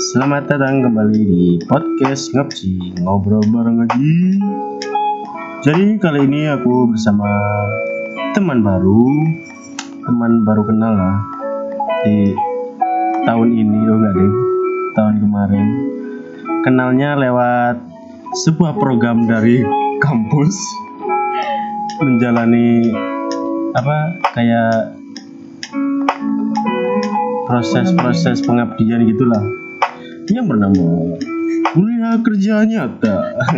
Selamat datang kembali di podcast Ngapci Ngobrol bareng lagi. Jadi kali ini aku bersama teman baru Teman baru kenal lah. Di tahun ini, oh enggak deh Tahun kemarin. Kenalnya lewat sebuah program dari kampus. Menjalani apa kayak proses-proses pengabdian gitulah yang bernama kuliah kerja nyata.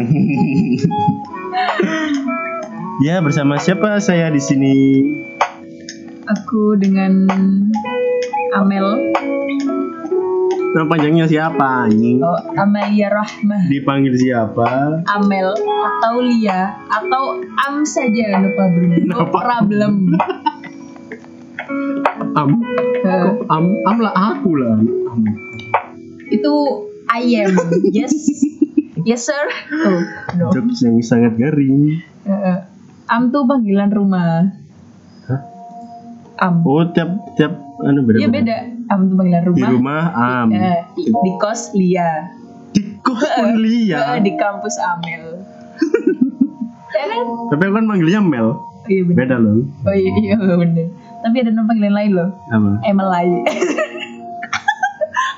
ya bersama siapa saya di sini? Aku dengan Amel, Nama panjangnya siapa anjing? oh, Amelia Rahmah, Dipanggil siapa? Amel atau Lia atau Am saja no problem, no Kenapa? problem. Am, kok am, am lah aku lah. Am. Itu I am, yes, yes sir. Oh, no. Jokes yang sangat garing. Eh. Am tuh panggilan rumah. Hah? Am. Oh tiap tiap anu beda. Iya beda. Am tuh panggilan rumah. Di rumah am. Eh, di, di kos Lia. Di kos Eh, Lia. di kampus Amel. ya kan? Tapi aku kan manggilnya Mel. Iya bener. Beda loh. Oh iya, iya bener. Tapi ada nama panggilan lain loh. Apa? Emelai.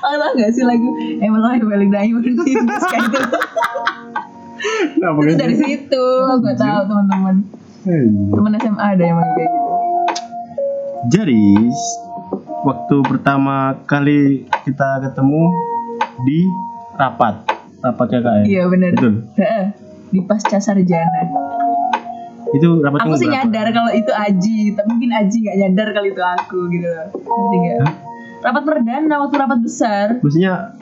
Oh tau gak sih lagu Emelai balik diamond kayak itu. Apa Itu dari situ. Gak tahu teman-teman. Teman SMA ada yang kayak gitu. Jadi waktu pertama kali kita ketemu di rapat, rapat KKN. Iya bener. Betul. Di pasca sarjana. Itu rapat Aku sih berapa? nyadar kalau itu Aji, tapi mungkin Aji gak nyadar kalau itu aku gitu loh. Ngerti gak? Hah? Rapat perdana waktu rapat besar. Maksudnya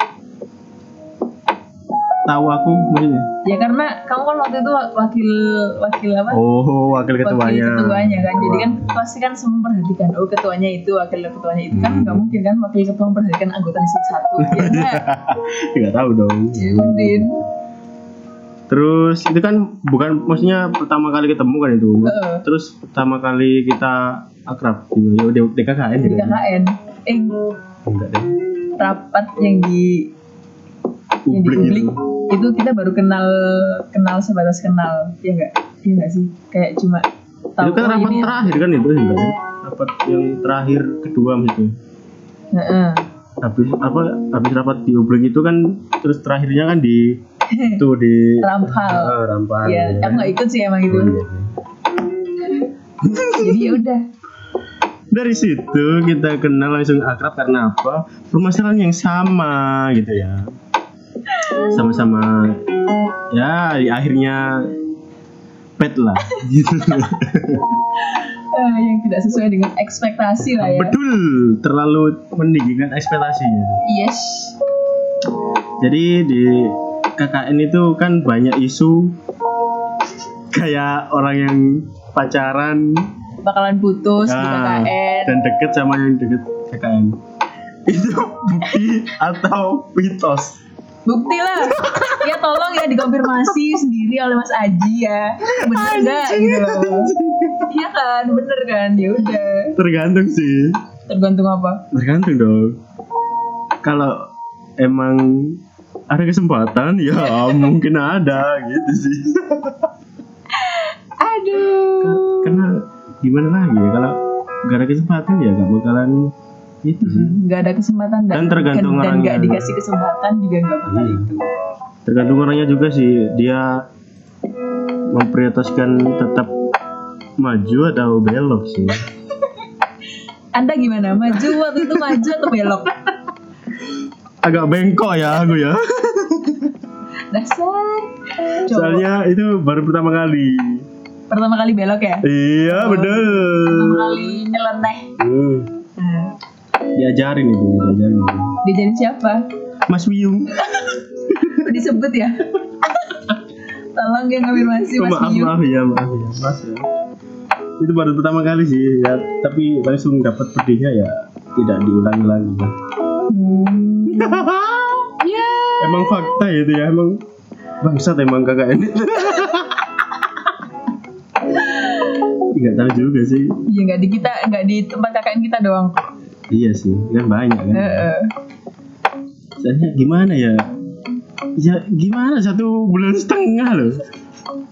tahu aku maksudnya. Ya karena kamu kan waktu itu wakil wakil apa? Oh, wakil wakil ketuanya. ketuanya kan jadi kan pasti kan semua memperhatikan oh ketuanya itu wakil ketuanya itu kan Hmm. nggak mungkin kan wakil ketua memperhatikan anggota di satu ya enggak Enggak tahu dong. ya Udin Terus itu kan bukan maksudnya pertama kali ketemu kan itu. Heeh. Terus pertama kali kita akrab gitu. Ya di, di Gitu. eh Enggak deh. rapat yang di yang di Publik publik gitu. itu kita baru kenal kenal sebatas kenal ya enggak ya enggak sih kayak cuma tahu itu kan oh, rapat ini- terakhir kan itu enggak sih? Rapat yang terakhir kedua maksudnya. Heeh. habis apa habis rapat di publik itu kan terus terakhirnya kan di itu di Rampal. Ah, rampal ya ya. aku nggak ikut sih emang itu Oh, iya sih. jadi ya udah dari situ kita kenal langsung akrab karena apa? Permasalahan yang sama gitu ya. Sama-sama ya di akhirnya pet lah. Gitu yang tidak sesuai dengan ekspektasi lah ya. Betul terlalu meninggikan ekspektasinya. Yes. Jadi di KKN itu kan banyak isu. Kayak orang yang pacaran bakalan putus di ah, KKN dan deket sama yang deket KKN. Itu bukti atau mitos? bukti lah ya tolong ya dikonfirmasi sendiri oleh Mas Aji ya bener nggak gitu iya kan bener kan ya udah Tergantung sih. tergantung apa Tergantung dong. Kalau emang ada kesempatan ya mungkin ada gitu sih. aduh Karena gimana lagi ya? Kalau gak ada kesempatan ya gak bakalan itu sih. nggak ada kesempatan dan Dan tergantung dan orangnya. dikasih kesempatan juga nggak bakal Iya. itu. Tergantung orangnya juga sih. Dia memprioritaskan tetap maju atau belok sih. Anda gimana? Maju waktu itu maju atau belok? Agak bengkok ya aku ya. Dasar. Soalnya itu baru pertama kali pertama kali belok ya? Iya Oh. bener. pertama kali nyeleneh. Hmm, diajarin itu diajarin. Diajarin siapa? Mas Wiyung disebut ya? Tolong ya konfirmasi Mas maaf Biu maaf ya maaf ya mas ya. Itu baru pertama kali sih ya. Tapi langsung dapat pedihnya ya tidak diulangi lagi Hmm. ya. Emang fakta itu ya emang bangsat emang kakak ini nggak tahu juga sih ya nggak di kita nggak di tempat KKN kita doang iya sih kan banyak kan Heeh. Soalnya gimana ya? Ya gimana satu bulan setengah loh.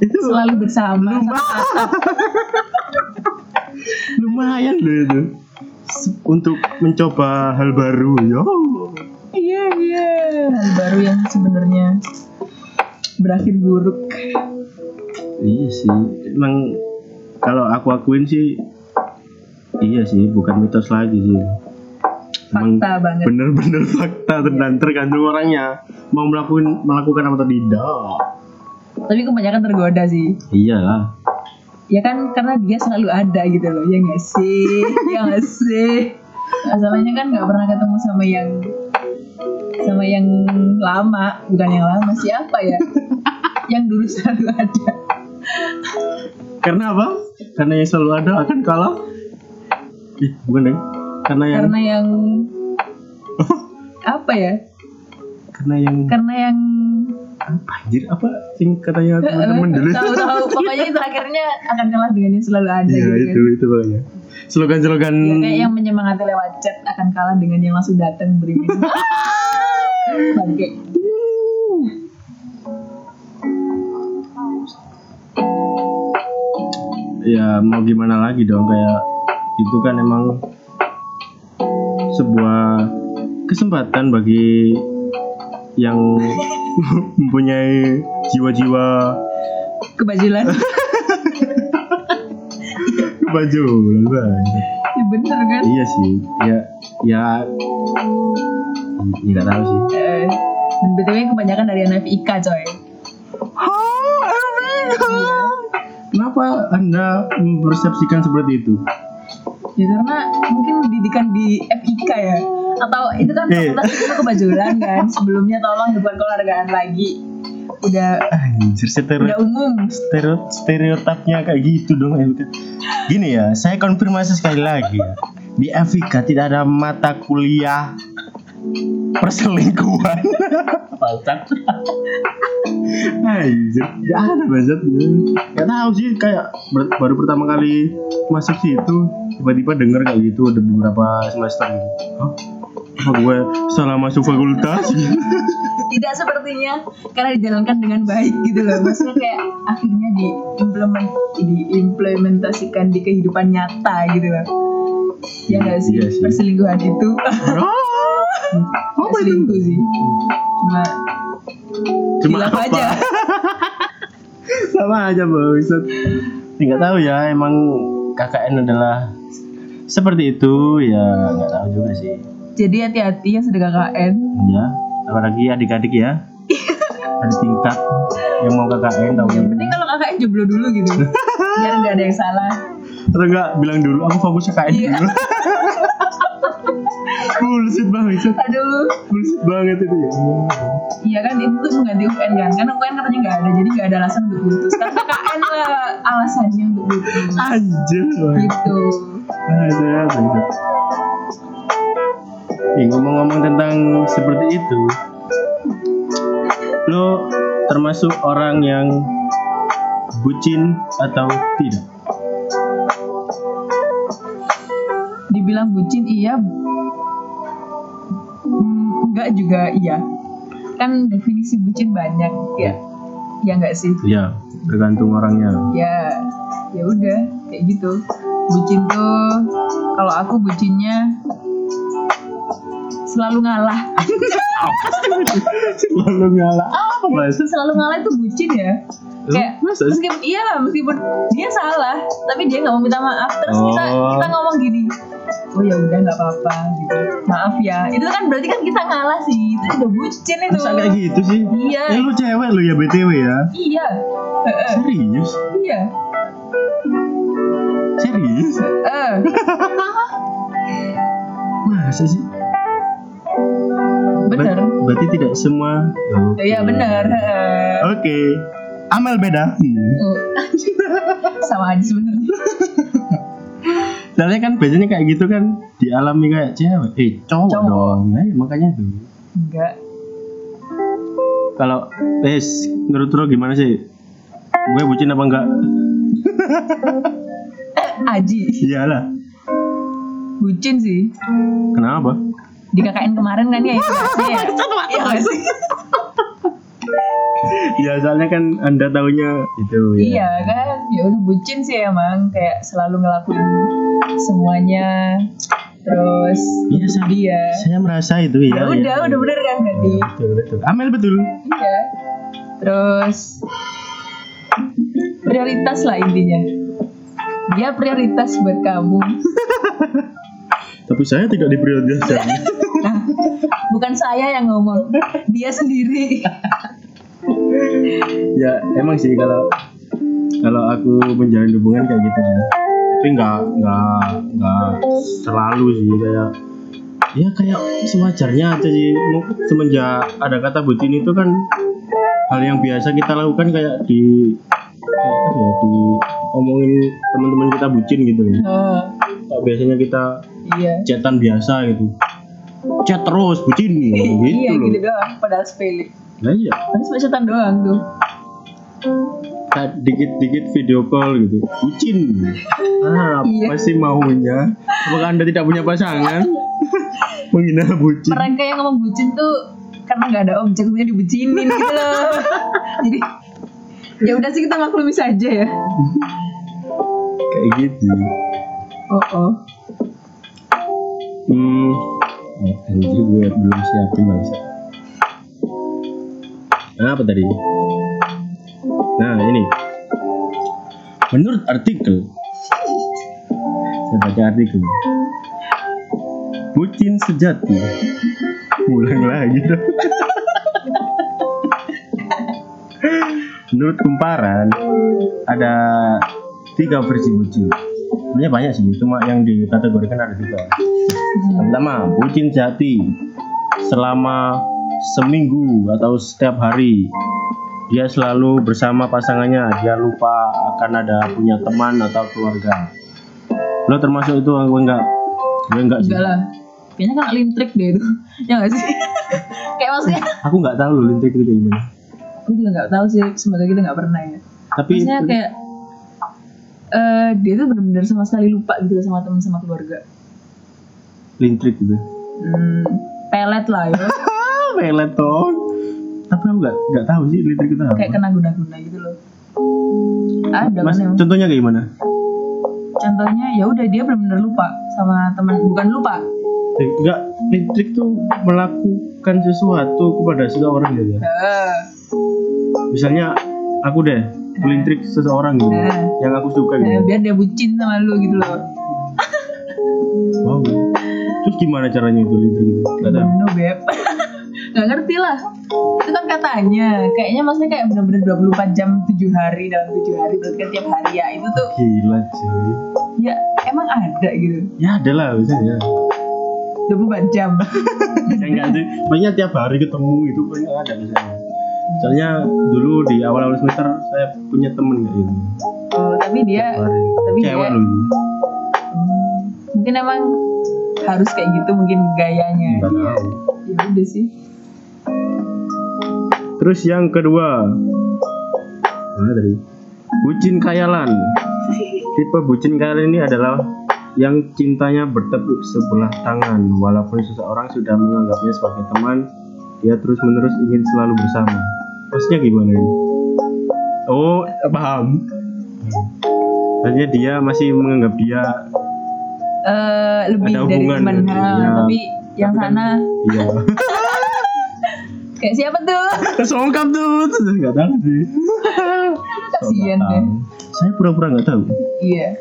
Itu Selalu bersama. lumayan loh itu. Untuk mencoba hal baru ya. Iya iya. Hal baru yang sebenarnya berakhir buruk. Iya sih. Emang kalau aku akuin sih iya sih bukan mitos lagi sih. Fakta banget. bener-bener fakta dan tergantung orangnya mau melakukan melakukan apa atau tidak. Tapi kebanyakan tergoda sih. Iyalah. Ya kan karena dia selalu ada gitu loh. Ya nggak sih? ya nggak sih? Masalahnya kan nggak pernah ketemu sama yang sama yang lama, bukan yang lama siapa ya? yang dulu selalu ada. Karena apa? Karena yang selalu ada akan kalah. Ih, bukan deh. Karena yang Karena yang apa ya? karena yang Karena yang apa anjir apa sing katanya teman-teman dulu. tahu-tahu pokoknya itu akhirnya akan kalah dengan yang selalu ada Iya, gitu kan. itu itu pokoknya. Slogan-slogan Ya, kayak yang menyemangati lewat chat akan kalah dengan yang langsung datang berimin. Bangke. Ya mau gimana lagi dong kayak itu kan emang sebuah kesempatan bagi yang mempunyai jiwa-jiwa Kebajilan. kebajulan banget. ya bener kan? Iya sih, ya ya nggak tahu sih. Eh, dan BTW kebanyakan dari anak Ika coy. Kenapa anda mempersepsikan seperti itu? Ya karena mungkin didikan di FIK ya. Atau itu kan Eh. fakultas itu kebajulan kan. Sebelumnya tolong bukan keluargaan lagi. Udah Anjir, stereo, udah umum. stereo, stereotipnya kayak gitu dong. Gini ya, saya konfirmasi sekali lagi ya. Di FIK tidak ada mata kuliah perselingkuhan. Bangsat. Anjir, gak ada bangsat. Gak tahu sih kayak ber- baru pertama kali masuk situ tiba-tiba denger kayak gitu ada beberapa semester gitu. Hah? Apa gue salah masuk fakultas? Tidak sepertinya karena dijalankan dengan baik gitu loh. Maksudnya kayak akhirnya diimplement diimplementasikan di kehidupan nyata gitu loh. Ya nggak sih? Iya sih. Perselingkuhan itu Oh, Nggak selingkuh sih. Cuma Cuma apa? aja. Sama aja bangsat. Nggak tahu ya, emang KKN adalah seperti itu ya nggak tahu juga sih. jadi hati-hati yang sedang KKN. Ya, apalagi adik-adik ya. Ada tingkat yang mau KKN tahu Yang penting kalau KKN jomblo dulu gitu. Biar nggak ada yang salah. Atau enggak bilang dulu aku fokus KKN Iya. dulu. Bullshit banget. Aduh, Bullshit banget itu ya. iya kan itu tuh mengganti UN kan? Karena UN katanya nggak ada, jadi nggak ada alasan untuk putus. Karena KKN lah alasannya untuk putus. Anjir. Gitu. Ada, ada. Nih, ngomong-ngomong tentang seperti itu, lo termasuk orang yang bucin atau tidak? Dibilang bucin iya, Hmm, enggak juga iya. Kan definisi bucin banyak ya. Ya enggak sih? Ya, tergantung orangnya. ya ya udah kayak gitu bucin tuh kalau aku bucinnya selalu ngalah Selalu ngalah apa mas? selalu ngalah itu bucin ya kayak meskipun iya lah meskipun dia salah tapi dia nggak mau minta maaf terus kita Oh. kita ngomong gini oh ya udah nggak apa-apa gitu maaf ya itu kan berarti kan kita ngalah sih itu udah bucin itu Masa kayak gitu sih? iya Eh lu cewek lu ya BTW ya? iya Serius? iya Serius? Eh, Masa sih? bener Ber- berarti tidak semua. Oke. iya Heeh. Oke. Amal beda. Hmm. Sama aja sebenarnya Soalnya kan biasanya kayak gitu kan dialami kayak cewek, eh cowok, Cowok. dong, eh, makanya tuh. enggak Kalau eh menurut lo gimana sih? Gue bucin apa enggak? Aji Iyalah. bucin sih Kenapa? di KKN kemarin kan ya itu ya sih ya soalnya kan anda tahunya itu ya. Iya kan? Ya udah bucin sih emang kayak selalu ngelakuin semuanya. Terus Iya, saya- dia. saya merasa itu ya ya udah udah bener kan berarti betul betul. Amel betul. Iya. Terus prioritas lah intinya. Dia prioritas buat kamu. Tapi saya tidak diprioritaskan. Nah bukan saya yang ngomong dia sendiri ya emang sih kalau kalau aku menjalin hubungan kayak gitu sih tapi nggak nggak nggak selalu sih kayak ya kayak sewajarnya aja sih. Semenjak ada kata bucin itu kan hal yang biasa kita lakukan kayak di kayak apa ya di omongin teman-teman kita bucin gitu loh oh, biasanya kita iya. chatan biasa gitu. Chat terus bucin gitu. Iya loh. gitu doang padahal sepele nah iya. Tapi sepesetan doang tuh. Dikit-dikit video call gitu. Bucin. Ah, Iya. apa sih maunya? Apakah anda tidak punya pasangan? Menghina bucin. Mereka yang ngomong bucin tuh karena nggak ada objeknya dibucinin gitu loh. Jadi ya udah sih kita maklumi saja ya. Kayak gitu. Oh oh. Hmm. Anjir gue belum siapin bangsa nah, apa tadi? Nah ini. Menurut artikel. Saya baca artikel. Bucin sejati. Ulang lagi dong. Menurut kumparan ada tiga versi bucin. Sebenarnya banyak sih cuma yang dikategorikan ada tiga. Pertama bucin sejati. Selama seminggu atau setiap hari. Dia selalu bersama pasangannya. Dia lupa akan ada punya teman atau keluarga. Lo termasuk itu aku enggak. Gue enggak sih. Enggak lah. Kayaknya kan lintrik deh itu. Ya nggak sih? Kayak maksudnya aku nggak tahu loh lintrik itu kayak gimana. Aku juga nggak tahu sih. Semoga kita nggak pernah ya. Tapi maksudnya kayak eh dia tuh benar-benar sama sekali lupa gitu sama teman sama keluarga. Lintrik gitu. Hmm, pelet lah ya pelet dong. Tapi aku nggak nggak tahu sih lintrik itu apa kayak kena guna-guna gitu loh. Ada mas kan contohnya kayak gimana? Contohnya ya udah dia benar-benar lupa sama teman bukan lupa. Eh, enggak lintrik tuh melakukan sesuatu kepada seseorang gitu. Ya Eh, misalnya aku deh melintrik seseorang gitu Eh. yang aku suka eh, gitu biar dia bucin sama lu gitu loh. Wow. Terus gimana caranya itu lintrik itu? Nggak tahu. No beb nggak ngerti lah. Itu kan katanya. Kayaknya maksudnya kayak bener-bener 24 jam 7 hari dalam 7 hari berarti kan tiap hari ya. Itu tuh gila cuy. Ya emang ada gitu. Ya ada lah biasanya 24 jam. Ya enggak sih. Banyak tiap hari ketemu itu banyak ada biasanya soalnya dulu di awal-awal semester saya punya temen kayak gitu. Oh, tapi dia tapi cewek dia- loh. Hmm, mungkin emang harus kayak gitu mungkin gayanya. Nggak dia tahu. ya udah sih terus yang kedua. Mana tadi? Bucin kayalan. Tipe bucin kayalan ini adalah yang cintanya bertepuk sebelah tangan. Walaupun seseorang sudah menganggapnya sebagai teman dia terus menerus ingin selalu bersama. Maksudnya gimana ini? Oh paham. Maksudnya dia masih menganggap dia Eh, lebih Ada dari hubungan teman. ya. tapi yang Tapi kan- sana. iya kayak siapa tuh? Songkap tuh. Terus nggak tahu sih. Kasian deh. Saya pura-pura nggak tahu. Iya.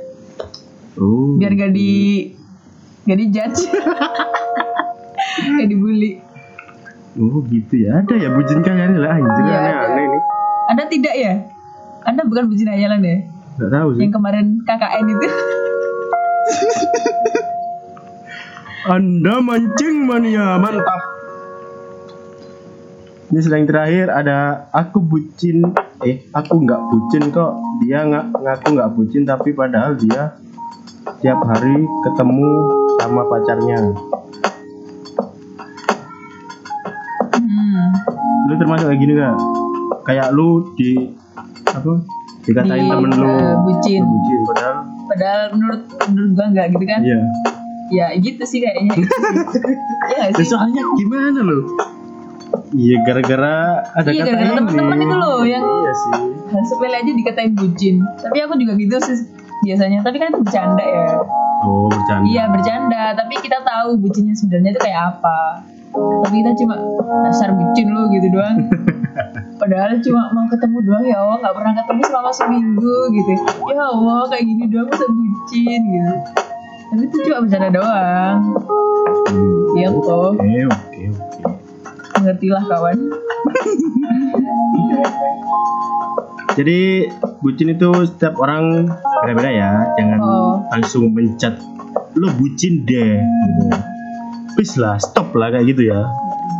Oh. Biar gak di gak di judge. Gak dibully. Oh gitu ya, ada ya bucin kalian lah. Anjir Iya, aneh ada. aneh ini. anda tidak ya? Anda bukan bucin hayalan ya? Gak tahu sih. yang kemarin KKN itu. Anda mancing mania, mantap. Ini selain terakhir ada aku bucin, eh aku nggak bucin kok. Dia nggak ngaku nggak bucin tapi padahal dia tiap hari ketemu sama pacarnya. hmm. Lu termasuk kayak gini gak? Kayak lu di apa? Dikatain Di, temen lu eh, bucin. lu bucin padahal padahal menurut menurut gua nggak gitu kan iya ya gitu sih kayaknya Gitu sih. ya Ya, soalnya gimana loh? Iya gara-gara ada Iya, kata gara-gara ini. teman-teman itu loh yang- Iya sih. sepele aja dikatain bucin tapi aku juga gitu sih biasanya tapi kan itu bercanda ya Oh bercanda. iya bercanda tapi kita tahu bucinnya sebenarnya itu kayak apa tapi kita cuma dasar bucin lo gitu doang padahal cuma mau ketemu doang ya Allah nggak pernah ketemu selama seminggu gitu ya Allah kayak gini doang masa bucin gitu tapi itu cuma bercanda doang Hmm. Iya. Oke oke oke. Kawan Jadi bucin itu setiap orang beda-beda ya. Jangan Oh. langsung mencat lo bucin deh gitu. Please lah, stop lah kayak gitu ya.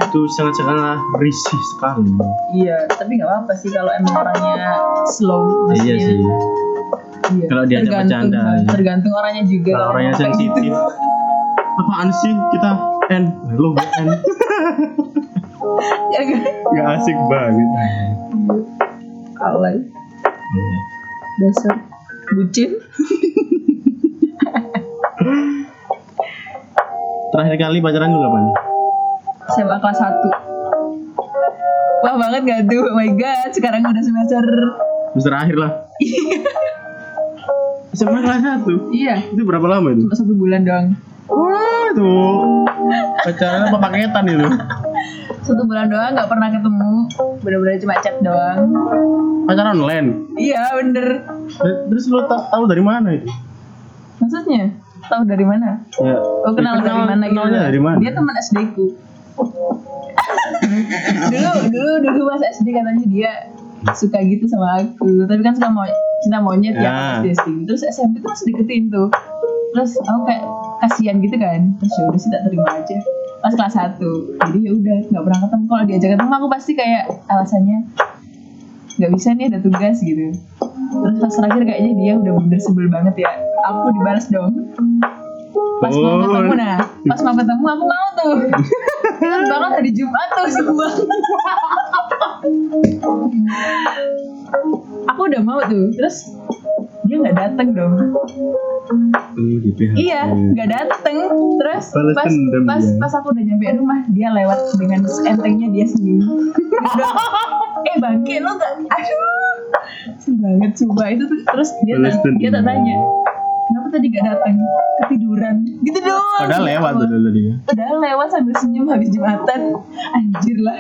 Itu sangat-sangat risih sekali. iya tapi nggak apa-apa sih kalau emang orangnya slow Iya sih. Iya. Kalau diajak bercanda, ya. tergantung orangnya juga. Kalau orangnya kayak sensitif, gitu. apaan sih kita N, lo N? gak asik banget. Alay, dasar bucin. Terakhir kali pacaran lu kapan? SMA kelas 1 Wah banget gak tuh? Oh my god, sekarang udah semester Semester akhir lah. SMA kelas satu. Iya, Itu berapa lama itu? cuma satu bulan doang Wah itu pacaran apa paketan itu? Satu bulan doang gak pernah ketemu Bener-bener cuma chat doang Pacaran online. Iya bener Terus lu ta- tahu dari mana itu? Maksudnya? Tahu dari mana? Ya, Oh kenal, ya, dari mana gitu kenalnya dari mana? Dia teman SD ku dulu dulu dulu pas SD katanya dia suka gitu sama aku tapi kan suka mau cinta monyet ya, Ya. SD terus SMP tuh masih deketin tuh terus aku kayak kasihan gitu kan terus ya udah sih tak terima aja pas kelas 1 jadi ya udah nggak pernah ketemu. Kalau diajak ketemu aku pasti kayak alasannya nggak bisa nih ada tugas gitu. Terus pas terakhir kayaknya dia udah bener sebel banget ya. Aku dibalas dong. Pas mau Oh. ketemu nah pas mau ketemu aku mau tuh. Kan banget hari Jumat tuh semua. Aku udah mau tuh. Terus dia nggak dateng dong. Iya nggak dateng. Terus Balas pas dendam pas pas aku udah nyampe rumah dia lewat dengan entengnya dia senyum eh bangke lo gak aduh. Sedih banget coba. Itu tuh terus dia Balas tak, dia tak tanya kenapa tadi gak datang ketiduran. Gitu doang. Padahal lewat tuh dulu tadi ya. Padahal lewat sambil senyum habis jumatan. Anjir lah.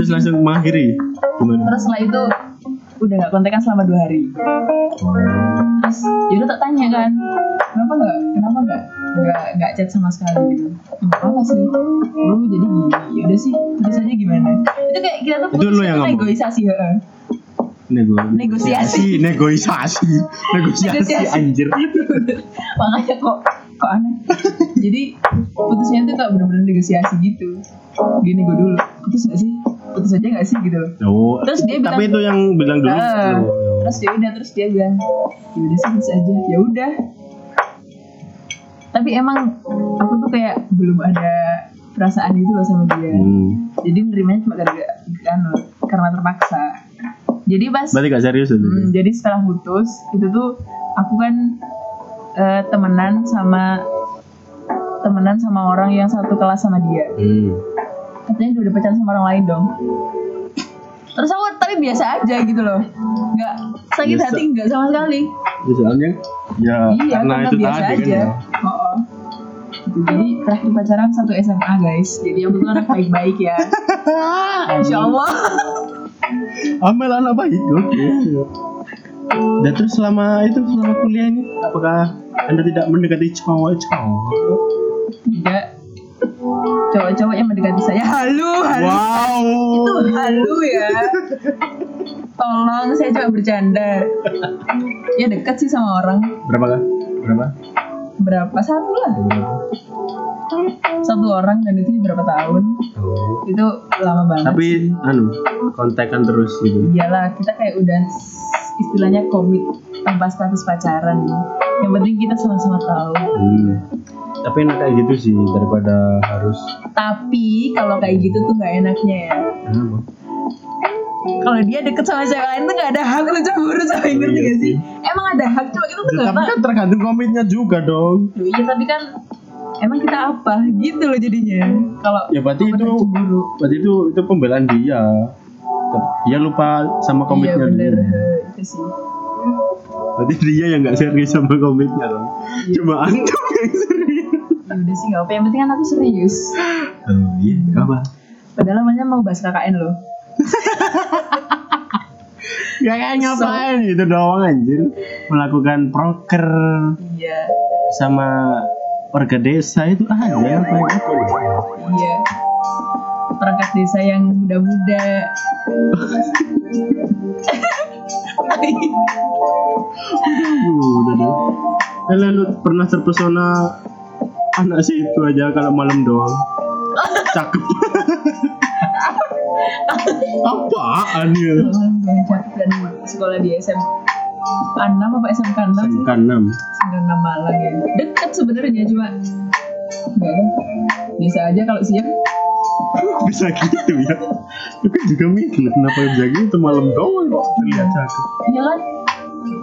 Terus langsung mengakhiri. Gimana? Terus setelah itu Udah gak kontekan selama dua hari. Terus yaudah tak tanya kan Kenapa gak Kenapa gak Gak, gak chat sama sekali gitu. Gak apa sih. Lu jadi gini. Yaudah sih Terus aja gimana? Itu kayak kita tuh Itu lu yang negosiasi heeh. Nego Negosiasi. negosiasi, negosiasi Negosiasi. anjir. Makanya kok Kok aneh. Jadi putusnya tuh gak bener-bener negosiasi gitu. Gini gue dulu. Putus gak sih Putus aja gak sih gitu Oh, Terus dia bilang- tapi itu yang bilang dulu. Oh, terus ya udah terus dia bilang ya udah sih bisa aja ya udah tapi emang aku tuh kayak belum ada perasaan gitu loh sama dia Hmm. jadi nerimanya cuma gara-gara kan, karena terpaksa jadi pas Berarti gak serius itu. Hmm, jadi setelah putus itu tuh aku kan eh, temenan sama temenan sama orang yang satu kelas sama dia Hmm. Katanya udah pacaran sama orang lain dong terus aku tapi biasa aja gitu loh nggak sakit Biasa. hati nggak sama sekali Ya, soalnya ya iya karena karena itu biasa tadi aja kan. Oh, oh. Gitu, jadi terakhir pacaran satu SMA guys jadi aku tuh anak baik-baik ya Insya Allah Amel anak baik, oke. Dan terus selama itu selama kuliah ini, apakah anda tidak mendekati cowok-cowok? tidak cowok-cowok yang mendekati saya halu halu Wow. itu halu ya tolong saya cuma bercanda ya dekat sih sama orang Berapa kah? Berapa? berapa satu lah satu orang dan itu berapa tahun Oh. itu lama banget Tapi sih. anu, kontekan terus gitu. iyalah kita kayak udah istilahnya komit tanpa status pacaran yang penting kita sama-sama tahu Hmm. Tapi enak kayak gitu sih daripada harus tapi kalau kayak gitu tuh nggak enaknya ya. Kalau dia deket sama cewek lain tuh nggak ada hak lu cemburu sama yang ngerti iya gak sih? emang ada hak? Cuma kita tuh Ya, nggak tapi kan tergantung komitnya juga dong. Loh, iya tapi kan emang kita apa? Gitu loh jadinya. Kalau ya berarti itu cemburu. berarti itu itu pembelaan dia. Dia lupa sama iya komitnya bener. Dia itu sih. Berarti dia yang nggak serius sama komitnya dong. Iya. cuma antum yang serius ya udah sih nggak apa yang penting kan aku serius. Oh iya. Apa? Padahal namanya mau bahas KKN loh. Kayak ngapain itu doang anjir. Melakukan proker. Iya. Sama warga desa itu aja apa yang apa iya. Perangkat desa yang muda-muda. Udah deh Elah, lu pernah terpesona anak sih itu aja kalau malam doang. Cakep. Apaan ya? Cakep. Dan sekolah di SM 6 apa SMK 6 sih? SMK 6 SMK 6 Malang ya. Dekat sebenarnya cuma Enggak kan? Bisa aja kalau siang. Bisa gitu ya? Aku juga mikir kenapa bisa gitu malam doang? Kok terlihat cakep. Iya kan?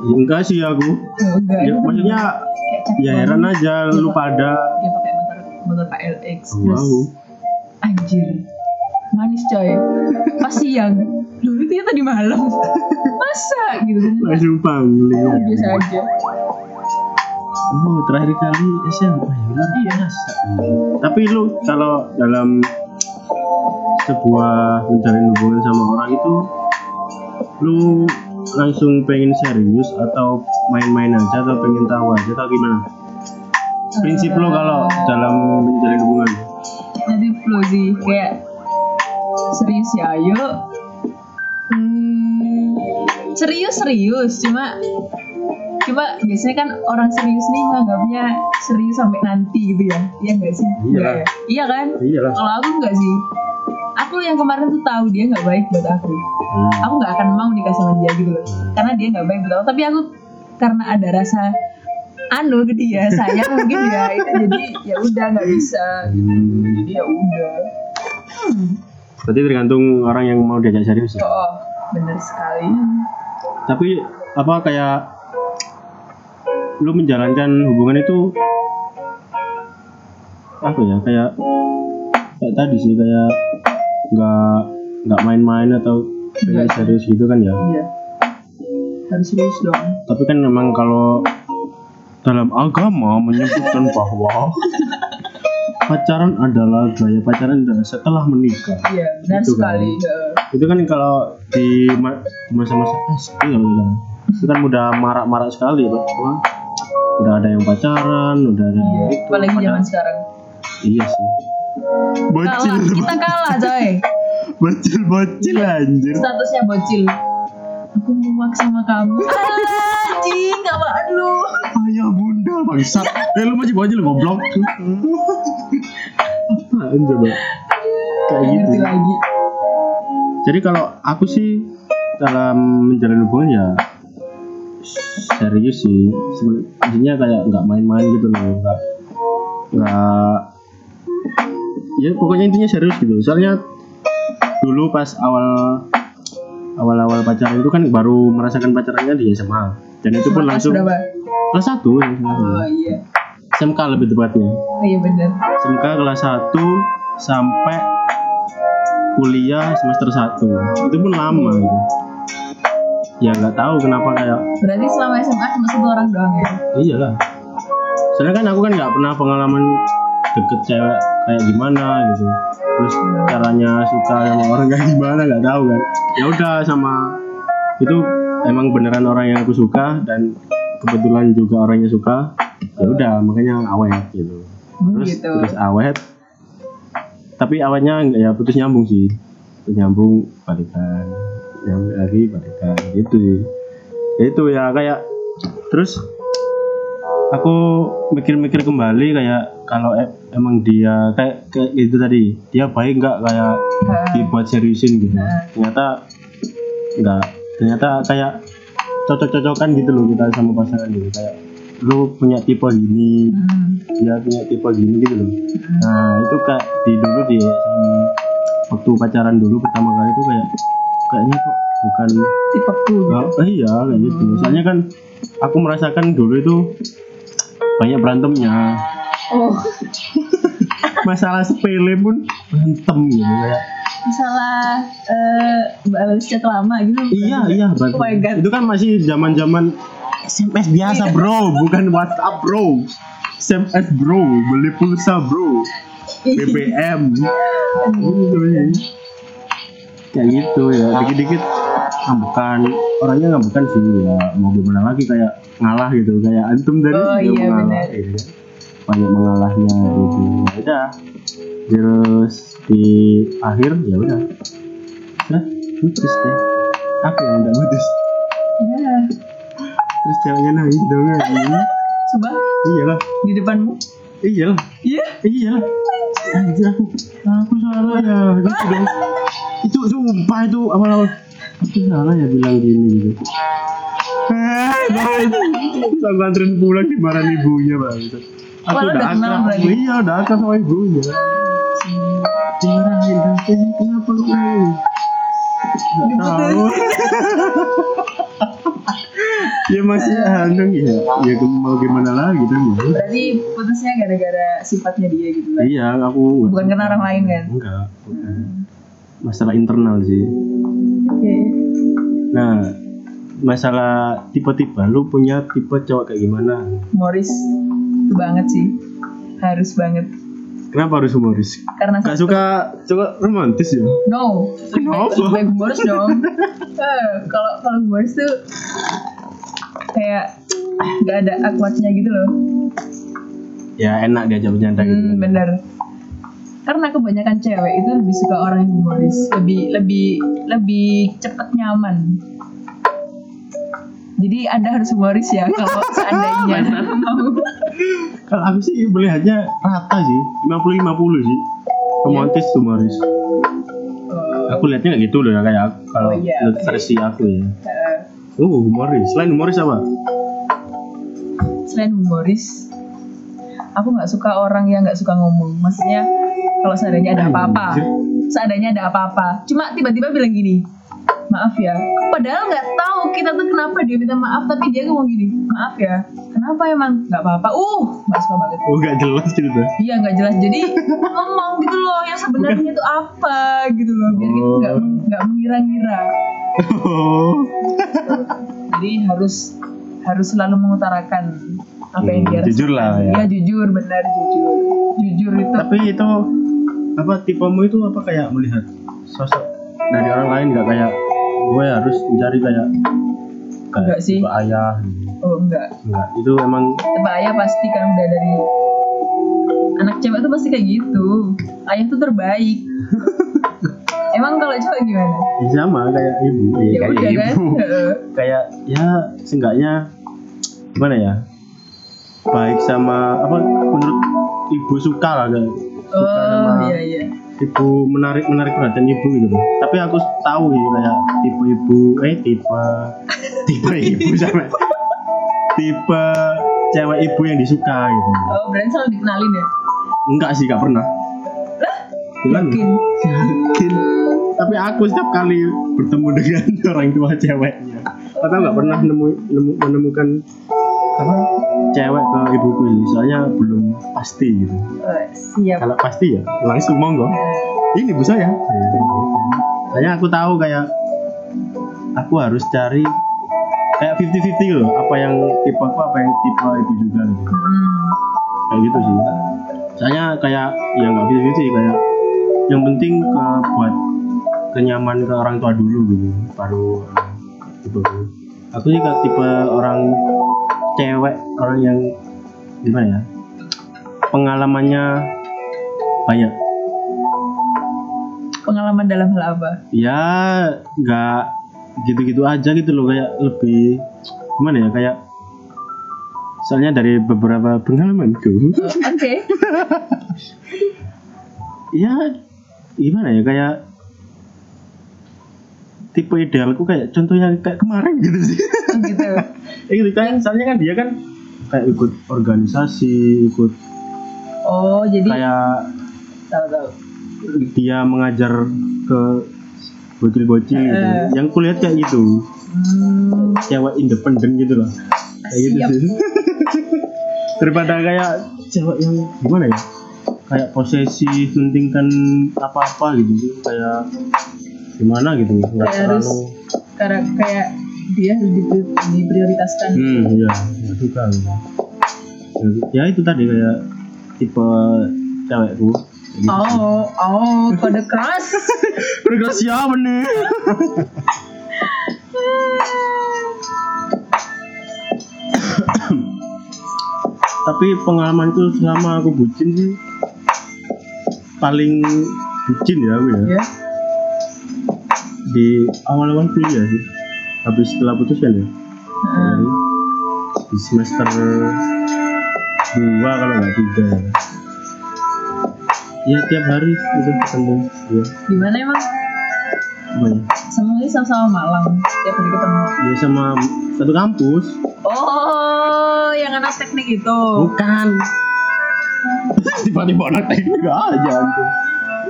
ya, enggak sih aku. Ya, enggak ya, kan maksudnya ya banget. heran aja lu pada Dia pakai motor motor KLX terus wow. Anjir manis coy. Pas siang. Loh itu ya tadi malam. Masa gitu langsung pangling biasa aja. Oh terakhir kali SMA ya luar Iya. biasa tapi lu kalau dalam sebuah menjalin hubungan sama orang itu lu langsung pengen serius atau main-main aja atau pengen tahu aja atau gimana? Prinsip lo kalau dalam menjalin hubungan. Jadi flow sih kayak serius ya ayo hmm, serius serius. Cuma cuma biasanya kan orang serius nih menganggapnya serius sampai nanti gitu ya. Iya nggak sih? Iya. Ya? iya kan? Iyalah. Kalau aku nggak sih. Aku yang kemarin tuh tahu dia nggak baik buat aku. Hmm. aku nggak akan mau nikah sama dia gitu loh. Karena dia nggak baik buat aku. Tapi aku karena ada rasa anu ke dia sayang mungkin ya itu jadi ya udah nggak bisa Hmm. jadi ya udah. Berarti tergantung orang yang mau diajak serius ya? Oh bener sekali. Tapi apa kayak lu menjalankan hubungan itu apa ya kayak kayak tadi sih kayak nggak nggak main-main atau pengen Nggak. serius gitu kan ya? Iya harus serius dong. Tapi kan memang kalau dalam agama menyebutkan bahwa pacaran adalah gaya pacaran adalah setelah menikah. Iya benar Gitu kan. sekali Heeh. itu kan kalau di ma- di masa-masa SD kalau bilang itu kan udah marak-marak sekali pak. Wah, udah ada yang pacaran udah ada yang iya itu. apalagi padahal- zaman sekarang. Iya sih. Bocil. kalah kita kalah coy. Bocil bocil anjir. Statusnya bocil aku muak sama kamu. Anjing gak lu ayah bunda bangsat. Eh lu masih bocil goblok. Apaan coba? Kayak gitu. Lagi. Jadi kalau aku sih dalam menjalin hubungan ya serius sih. Seben- maksudnya kayak nggak main-main gitu loh. Nggak nggak ya pokoknya intinya serius gitu. Soalnya dulu pas awal awal-awal pacaran itu kan baru merasakan pacarannya di SMA dan itu pun langsung kelas satu ya, oh iya. SMK lebih tepatnya. Oh iya bener. SMK kelas 1 sampai kuliah semester 1 itu pun lama gitu ya nggak tahu kenapa kayak berarti selama SMA cuma satu orang doang ya? Iyalah. Soalnya kan aku kan nggak pernah pengalaman deket cewek kayak gimana gitu. Terus caranya suka sama orang kayak gimana nggak tahu kan. Ya udah sama itu emang beneran orang yang aku suka dan kebetulan juga orangnya suka ya udah makanya awet gitu. Hmm, terus gitu. terus awet tapi awetnya nggak ya putus nyambung sih. Putus nyambung balikan. Nyambung lagi balikan. Gitu sih. Ya itu ya kayak terus aku mikir-mikir kembali kayak kalau e- emang dia kayak kayak itu tadi. Dia baik nggak kayak Nah, dibuat seriusin gitu? Nah. ternyata nggak. Ternyata kayak cocok-cocokan gitu loh kita sama pasangan gitu kayak lu punya tipe gini hmm, dia punya tipe gini gitu loh. Nah itu kayak di dulu di waktu pacaran dulu pertama kali itu kayak kayaknya kok bukan tipeku oh, eh, iya kayak gitu. Soalnya kan aku merasakan dulu itu banyak berantemnya Oh, masalah sepele pun berantem gitu kayak masalah eh balas chat lama gitu. iya iya Oh my God. itu kan masih zaman zaman SMS biasa bro bukan WhatsApp bro SMS bro beli pulsa bro BBM Gitu, ya. kayak gitu ya dikit-dikit ngambekan orangnya ngambekan sih ya mau gimana lagi kayak ngalah gitu kayak antum dari Oh, iya, mengalah benar. gitu. Banyak mengalahnya gitu. Ya udah. Terus di akhir ya udah. Udah putus deh. Aku yang udah putus? Ya, terus ceweknya nangis dong anjing. coba. Iyalah. Di depanmu. iyalah. Iya. iyalah. Anjir. Aku aku salah ya. Gitu dong. Itu sumpah itu awal-awal. Aku salah ya bilang gini gitu. Eh guys aku anterin pulang dimarahin ibunya bang aku udah kenal berarti. iya udah akrab sama ibunya dimarahin dan kenapa lu nangis Nggak tahu ya masih anak ya ya mau gimana lagi kan ya Berarti putusnya gara-gara sifatnya dia gitu lah. iya aku Bukan karena orang lain kan? enggak bukan. masalah internal sih Oke. nah masalah tipe-tipe lu punya tipe cowok kayak gimana Morris itu banget sih. Harus banget. kenapa harus humoris Karena gak satu- suka suka romantis ya No, Kenapa? lebih baik humoris dong. Eh, Kalau kalau humoris tuh kayak nggak ada awkwardnya gitu loh. ya enak diajak bercanda gitu Hmm, bener. Karena kebanyakan cewek itu lebih suka orang yang humoris, lebih lebih lebih cepet nyaman. Jadi anda harus humoris ya kalau seandainya. Mau. kalau aku sih melihatnya rata sih 50-50 sih. Romantis humoris aku lihatnya kayak gitu loh ya kayak aku- kalau Oh, iya, oke. versi aku ya. Eh, oh humoris. Selain humoris apa? Selain humoris, aku nggak suka orang yang nggak suka ngomong. Maksudnya kalau seandainya ada apa-apa, seandainya ada apa-apa, cuma tiba-tiba bilang gini, maaf ya. Padahal nggak tahu kita tuh kenapa dia minta maaf, tapi dia ngomong gini, maaf ya. Kenapa emang nggak apa-apa? Uh, nggak suka banget. oh gak jelas gitu tuh Iya nggak jelas. Jadi ngomong gitu loh yang sebenarnya itu apa gitu loh, biar kita Oh. nggak nggak mengira-ngira. oh Jadi harus harus selalu mengutarakan apa yang Hmm, dia jujur lah ya. Iya jujur, benar jujur. Jujur itu. tapi itu apa tipemu itu apa kayak melihat sosok dari orang lain nggak kayak gue harus mencari kayak kayak Enggak sih. tipe ayah. Oh enggak. enggak itu emang Tipe ayah pasti kan udah dari anak cewek tuh pasti kayak gitu. Ayah tuh terbaik. Emang kalau cewek gimana? ya sama kayak ibu Iya, Ya kayak udah kan. ibu Heeh. kayak ya seenggaknya gimana ya baik sama apa menurut ibu suka lah kayak suka Oh sama iya iya. Ibu menarik menarik perhatian ibu gitu loh tapi aku tahu ya kayak tipe ibu eh tipe tipe ibu sama tipe cewek ibu yang disuka gitu Oh berarti selalu dikenalin ya? enggak sih gak pernah Bukan. Yakin. yakin tapi aku setiap kali bertemu dengan orang tua ceweknya atau nggak pernah nemu, nemu menemukan apa? Cewek ke ibuku sih soalnya belum pasti gitu. Oh, siap. kalau pasti ya langsung monggo. Ini bu saya. Soalnya aku tahu kayak aku harus cari kayak 50-50 loh apa yang tipe aku apa yang tipe itu juga gitu. Hmm. kayak gitu sih. Soalnya kayak ya nggak 50-50 kayak yang penting ke buat kenyaman ke orang tua dulu gitu baru tipe aku. kayak tipe orang cewek orang yang gimana ya pengalamannya banyak Pengalaman dalam hal apa? ya nggak gitu-gitu aja gitu loh kayak lebih gimana ya kayak soalnya dari beberapa pengalamanku Oh, Oke. ya gimana ya kayak tipe idealku kayak contohnya kayak kemarin gitu sih gitu. Ya gitu kan soalnya kan dia kan kayak ikut organisasi ikut Oh jadi kayak tahu tahu. dia mengajar ke bocil-bocil gitu. Eh. yang kulihat kayak gitu Hmm. cewek independen gitu loh kayak gitu sih daripada kayak cewek yang gimana ya kayak posesi mentingkan apa-apa gitu kayak gimana gitu nggak Kayak harus- terlalu karena kayak dia diprioritaskan hmm iya nggak suka gitu. ya itu tadi kayak tipe cewekku Gitu. oh oh kode keras Mereka siapa nih? Tapi pengalamanku selama aku bucin sih paling bucin ya aku ya ya di awal-awal kuliah sih habis setelah putus kan ya. Jadi, di semester dua kalau nggak tiga. Ya. tiap hari itu ketemu ya di mana emang? Apa ya? Sama ini sama-sama Malang tiap hari ketemu. Ya sama satu kampus. Oh yang anak teknik itu. Bukan. Tiba-tiba anak teknik aja antum.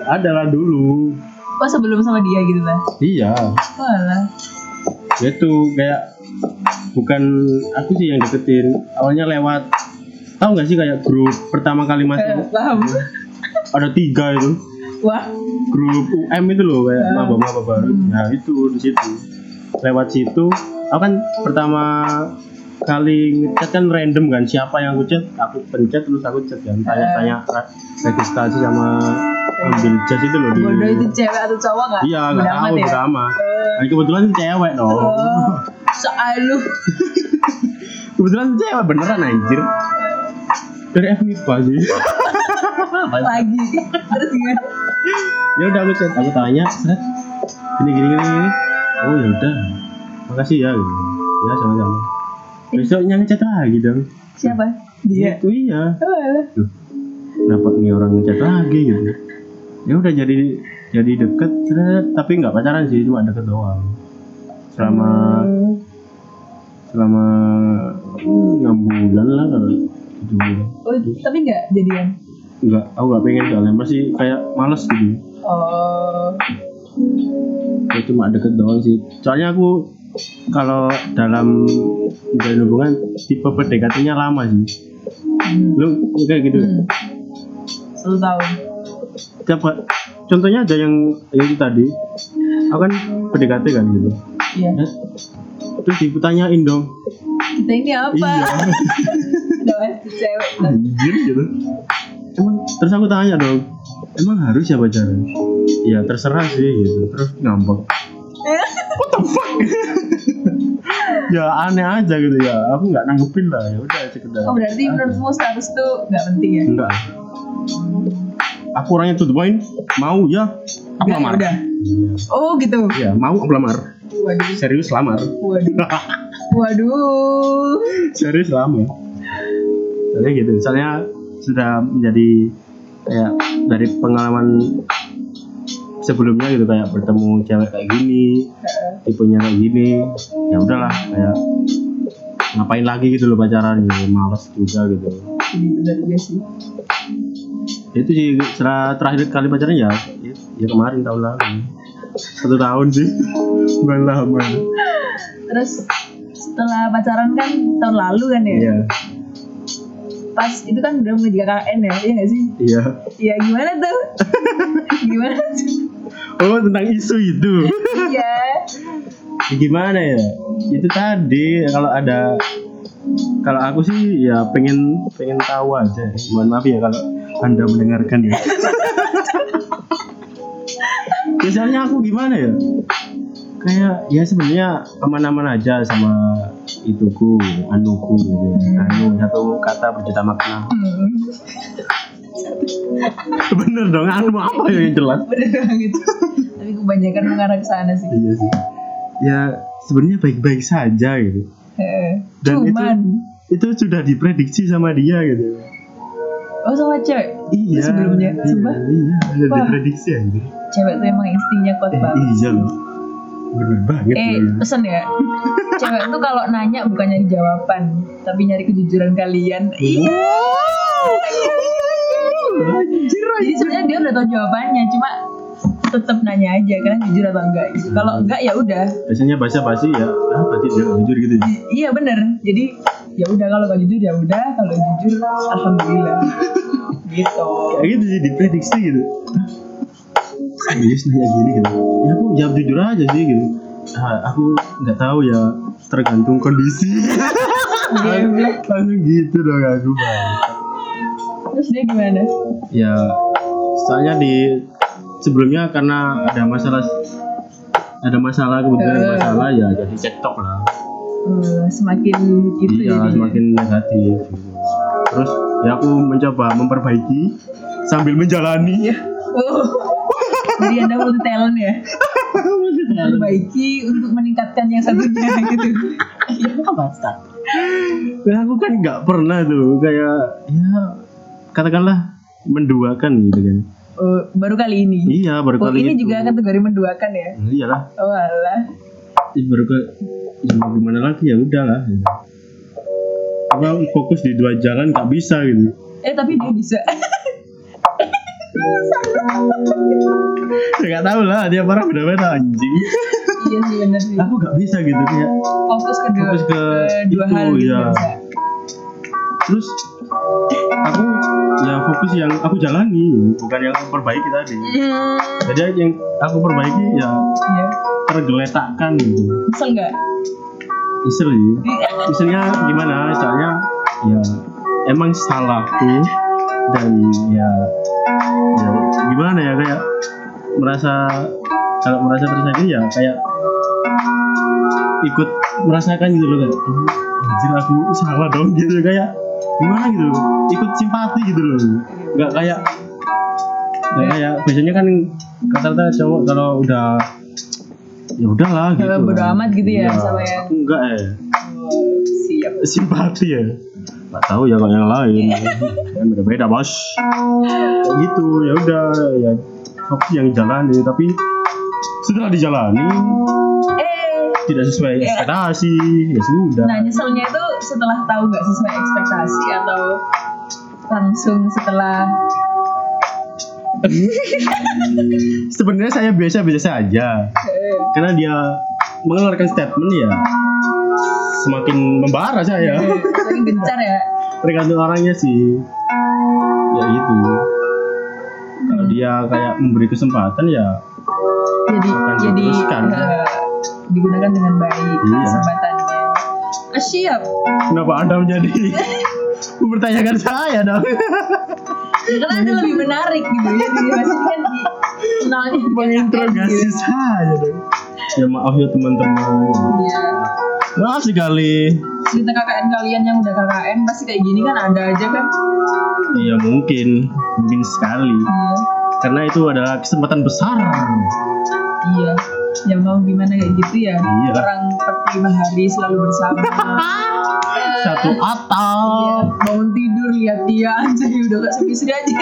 Ada lah dulu. Oh sebelum sama dia gitu lah iya. Alah ya itu kayak bukan aku sih yang deketin. Awalnya lewat. Tahu nggak sih kayak grup pertama kali Eh, masuk paham. Ada tiga itu. Wah. Grup UM itu loh kayak Ah. maba-maba baru. Nah itu di situ. Lewat situ. Aku kan pertama kali ngechat kan random kan siapa yang aku chat aku pencet terus aku chat kan tanya-tanya ra- registrasi sama ambil jas itu loh di bodoh itu cewek atau cowok nggak? Iya nggak tahu ya? pertama Eh, nah, kebetulan cewek dong. Oh soal lu. Kebetulan cewek beneran anjir. Dari FMIPA sih. Lagi. Terus gimana? Ya udah aku chat aku tanya seret gini gini gini, gini. oh ya udah. Makasih ya gitu. Ya sama-sama besoknya ngechat lagi dong. Siapa? Dia? Itu iya. Oh Duh, kenapa nih orang ngechat lagi gitu? Ya udah jadi jadi deket tapi nggak pacaran sih cuma deket doang. Selama Hmm. selama hmm, enam bulan lah kalau bulan. Oh tapi nggak jadian? Nggak aku nggak pengen soalnya. Masih kayak males gitu. Oh. Ya cuma deket doang sih. Soalnya aku kalau dalam menjalin hubungan tipe PDKT-nya lama sih. Hmm. lu kayak gitu. Hmm. satu tahun. Coba contohnya ada yang yang itu tadi. Aku kan PDKT kan gitu. Iya. Terus ditanyain dong. Kita ini apa? Iya. Pasti cewek. Anjir gitu. Emang terus aku tanya dong emang harus ya pacaran ya terserah sih gitu. Terus ngambek what the fuck? Ya aneh aja gitu ya. Aku nggak nanggepin lah. Ya udah sekedar oh berarti menurutmu status tuh nggak penting ya? Enggak aku orangnya the point mau ya aku Nggak, lamar. udah. Oh gitu. Ya mau aku lamar. Waduh. Serius lamar. Waduh. Waduh. Serius lamar. Soalnya gitu soalnya sudah menjadi kayak dari pengalaman sebelumnya gitu kayak bertemu cewek kayak gini tipenya kayak gini ya udahlah kayak ngapain lagi gitu loh pacaran gitu males juga gitu. Ini benar juga sih. Itu sih setelah terakhir kali pacaran ya ya, ya kemarin tahun lalu. Satu tahun sih. Bukan lama. Terus setelah pacaran kan tahun lalu kan ya? Iya. Pas itu kan udah mulai KKN ya iya nggak sih? Iya. Iya gimana tuh? Gimana tuh oh tentang isu itu. Iya. Ya, gimana ya? Itu tadi kalau ada kalau aku sih ya pengen pengen tahu aja. Mohon maaf ya kalau anda mendengarkan ya. Biasanya aku gimana ya? Kayak ya sebenarnya aman-aman aja sama ituku anuku gitu. Anu satu kata berjuta makna. Hmm, bener dong anu apa ya yang jelas? Bener banget tapi kebanyakan mengarah ke sana sih. Iya sih. Ya sebenarnya baik-baik saja gitu. Heeh. Dan itu- cuman. itu sudah diprediksi sama dia gitu. Oh sama cewek? Iya. Sebelumnya? Iya, sumpah? iya udah Wah. diprediksi anjir. Cewek tuh emang instingnya kuat eh, banget. iya loh. Bener banget eh loh. pesen ya. Cewek tuh kalau nanya bukan nyari jawaban tapi nyari kejujuran kalian. Iya anjir jadi sebenarnya dia udah tahu jawabannya cuma tetap nanya aja kan jujur atau enggak? Gitu kalau enggak ya udah. Biasanya bahasa basi ya ah berarti dia jujur gitu ya. I- iya bener. Jadi ya udah kalau gak jujur ya udah. Kalau jujur alhamdulillah. Gitu. Kayak gitu sih diprediksi gitu. Serius nanya gini gitu? Ya aku jawab jujur aja sih gitu. Ah, aku nggak tahu ya tergantung kondisi. Langsung gitu dong aku Bang. Terus dia gimana? Ya soalnya di sebelumnya karena ada masalah ada masalah kemudian ada Eh. masalah ya jadi cekcok lah. Eh, semakin itu iya ya semakin negatif. Gitu. terus ya aku mencoba memperbaiki sambil menjalani. Ya oh. jadi anda multi talent ya? Perbaiki untuk meningkatkan yang satunya gitu. Iya. Basta Nah, aku kan nggak pernah tuh kayak ya katakanlah menduakan gitu kan. Oh, baru kali ini? Iya baru oh kali ini itu. juga kategori menduakan ya? Iyalah. Oh alah. Ya, baru ke ya gimana lagi? Ya udahlah. Gitu. apa fokus di dua jalan nggak bisa gitu. Eh tapi dia bisa. Ya nggak tahu lah dia parah beda-beda anjing. Iya sih bener sih. Aku nggak bisa gitu kayak fokus ke dua, Fokus ke dua itu, hal gitu iya. terus aku ya fokus yang aku jalani bukan yang aku perbaiki tadi. Hmm, jadi yang aku perbaiki ya iya. tergeletakkan gitu. Kesel nggak? Isel sih Iselnya gimana? Soalnya ya emang salahku dan ya ya gimana ya kayak merasa kalau merasa tersakiti ya kayak ikut merasakan gitu loh kayak "Oh, anjir aku salah dong gitu kayak gimana gitu ikut simpati gitu loh. Nggak kayak nggak kayak biasanya kan kata-kata cowok kalau udah ya udahlah gitu Kalau bodo amat gitu ya Iya, sama yang- enggak ya oh, siap. Simpati ya? Nggak tahu ya kalau yang lain. Kan beda beda bos. Kayak gitu ya udah ya. Fokus yang jalani tapi setelah dijalani eh. tidak sesuai ekspektasi ya sudah. Nah nyeselnya itu setelah tahu nggak sesuai ekspektasi atau langsung setelah sebenarnya saya biasa biasa saja eh, karena dia mengeluarkan statement ya semakin membara saya. Semakin gencar ya. Tergantung orangnya sih. Ya gitu. Kalau dia kayak memberi kesempatan ya jadi Akan jadi digunakan dengan baik Iya. kesempatannya ah, siap. Kenapa anda menjadi mempertanyakan saya dong? Ya, karena ada lebih menarik gitu ya maksudnya kan di kenalnya menginterogasi KKN gitu. saya dong. Ya maaf ya teman-teman. Iya. maaf sekali. Cerita KKN kalian yang udah KKN pasti kayak gini kan ada aja kan? Iya mungkin. Mungkin sekali. Iya. Karena itu adalah kesempatan besar. Iya ya mau gimana kayak gitu ya Iya. orang per lima hari selalu bersama satu atap bangun tidur lihat dia aja udah gak suami istri aja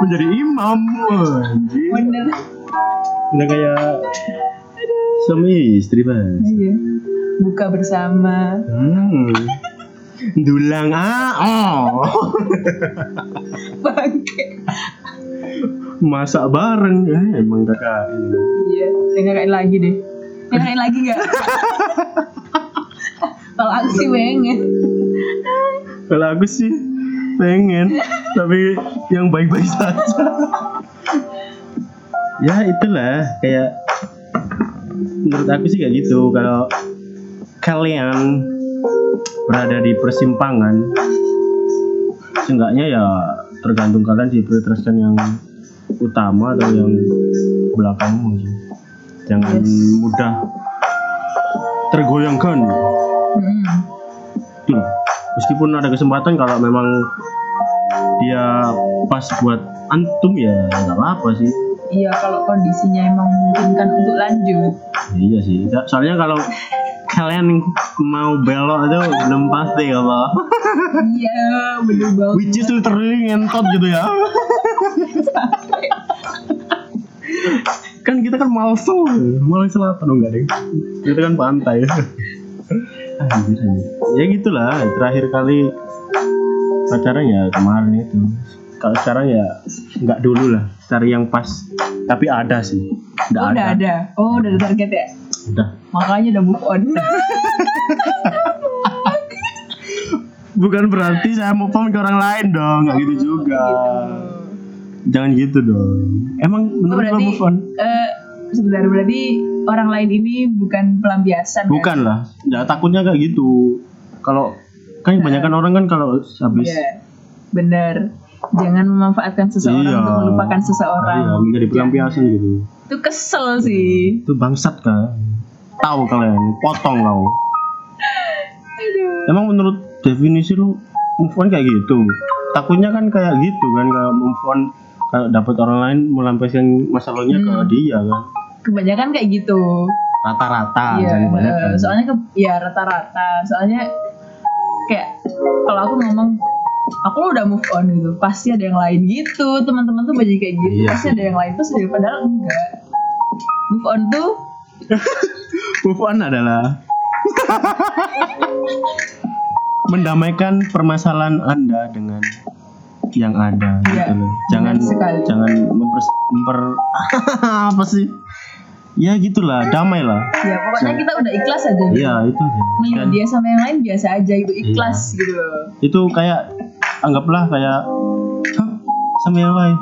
menjadi imam anjing. bener udah kayak suami istri mas iya buka bersama hmm. dulang ah oh. bangke masak bareng. Eh, emang kakak ini iya KKN lagi deh. KKN lagi gak kalau aku sih pengen. Kalau aku sih pengen tapi yang baik-baik saja. Ya itulah. Kayak menurut aku sih kayak gitu. Kalau kalian berada di persimpangan seenggaknya ya tergantung kalian sih prioritaskan yang utama atau yang belakangmu sih jangan Yes. mudah tergoyangkan hmm. Tuh, meskipun ada kesempatan kalau memang dia pas buat antum ya nggak apa-apa sih iya kalau kondisinya emang memungkinkan untuk lanjut. Iya sih. So- soalnya kalau kalian mau belok itu belum pasti apa iya bener banget. Which is literally ngentot gitu ya. Kan kita kan Malso Malang Selatan enggak deh kita kan pantai. Anjir anjir. Ya gitulah terakhir kali pacaran ya kemarin itu kalau sekarang ya nggak dulu lah cari yang pas. Tapi ada sih. Nggak oh, udah ada. ada. Oh udah ada target ya? Udah. Makanya udah move on. Bukan berarti saya move on ke orang lain dong nggak gitu juga. gitu. jangan gitu dong. Emang Oh, lo berarti move on? eh, sebentar berarti orang lain ini bukan pelampiasan kan? bukan lah. Ya takutnya kayak gitu. Kalau kan kebanyakan orang kan kalau habis Iya, benar. Jangan memanfaatkan seseorang Iya. untuk melupakan seseorang. iya, menjadi pelampiasan gitu Itu kesel sih. itu bangsat kan tahu kalian potong kau Aduh. emang menurut definisi lu move on kayak gitu takutnya kan kayak gitu kan kalau move on kalau dapat orang lain melampiaskan masalahnya ke Hmm. dia kan Kebanyakan kayak gitu. rata-rata eh, soalnya ke, ya rata-rata. Soalnya kayak kalau aku ngomong aku udah move on gitu, pasti ada yang lain gitu. Teman-teman tuh banyak kayak gitu, Iya pasti ada yang lain terus dari padahal enggak. Move on tuh move on adalah mendamaikan permasalahan anda dengan yang ada Iya, gitu loh. jangan sekali. jangan memper, memper apa sih ya gitulah damai lah ya pokoknya kita udah ikhlas aja. gitu. iya itu aja dia sama yang lain biasa aja gitu, ikhlas Iya. gitu. itu kayak anggaplah kayak "Hah, sama yang lain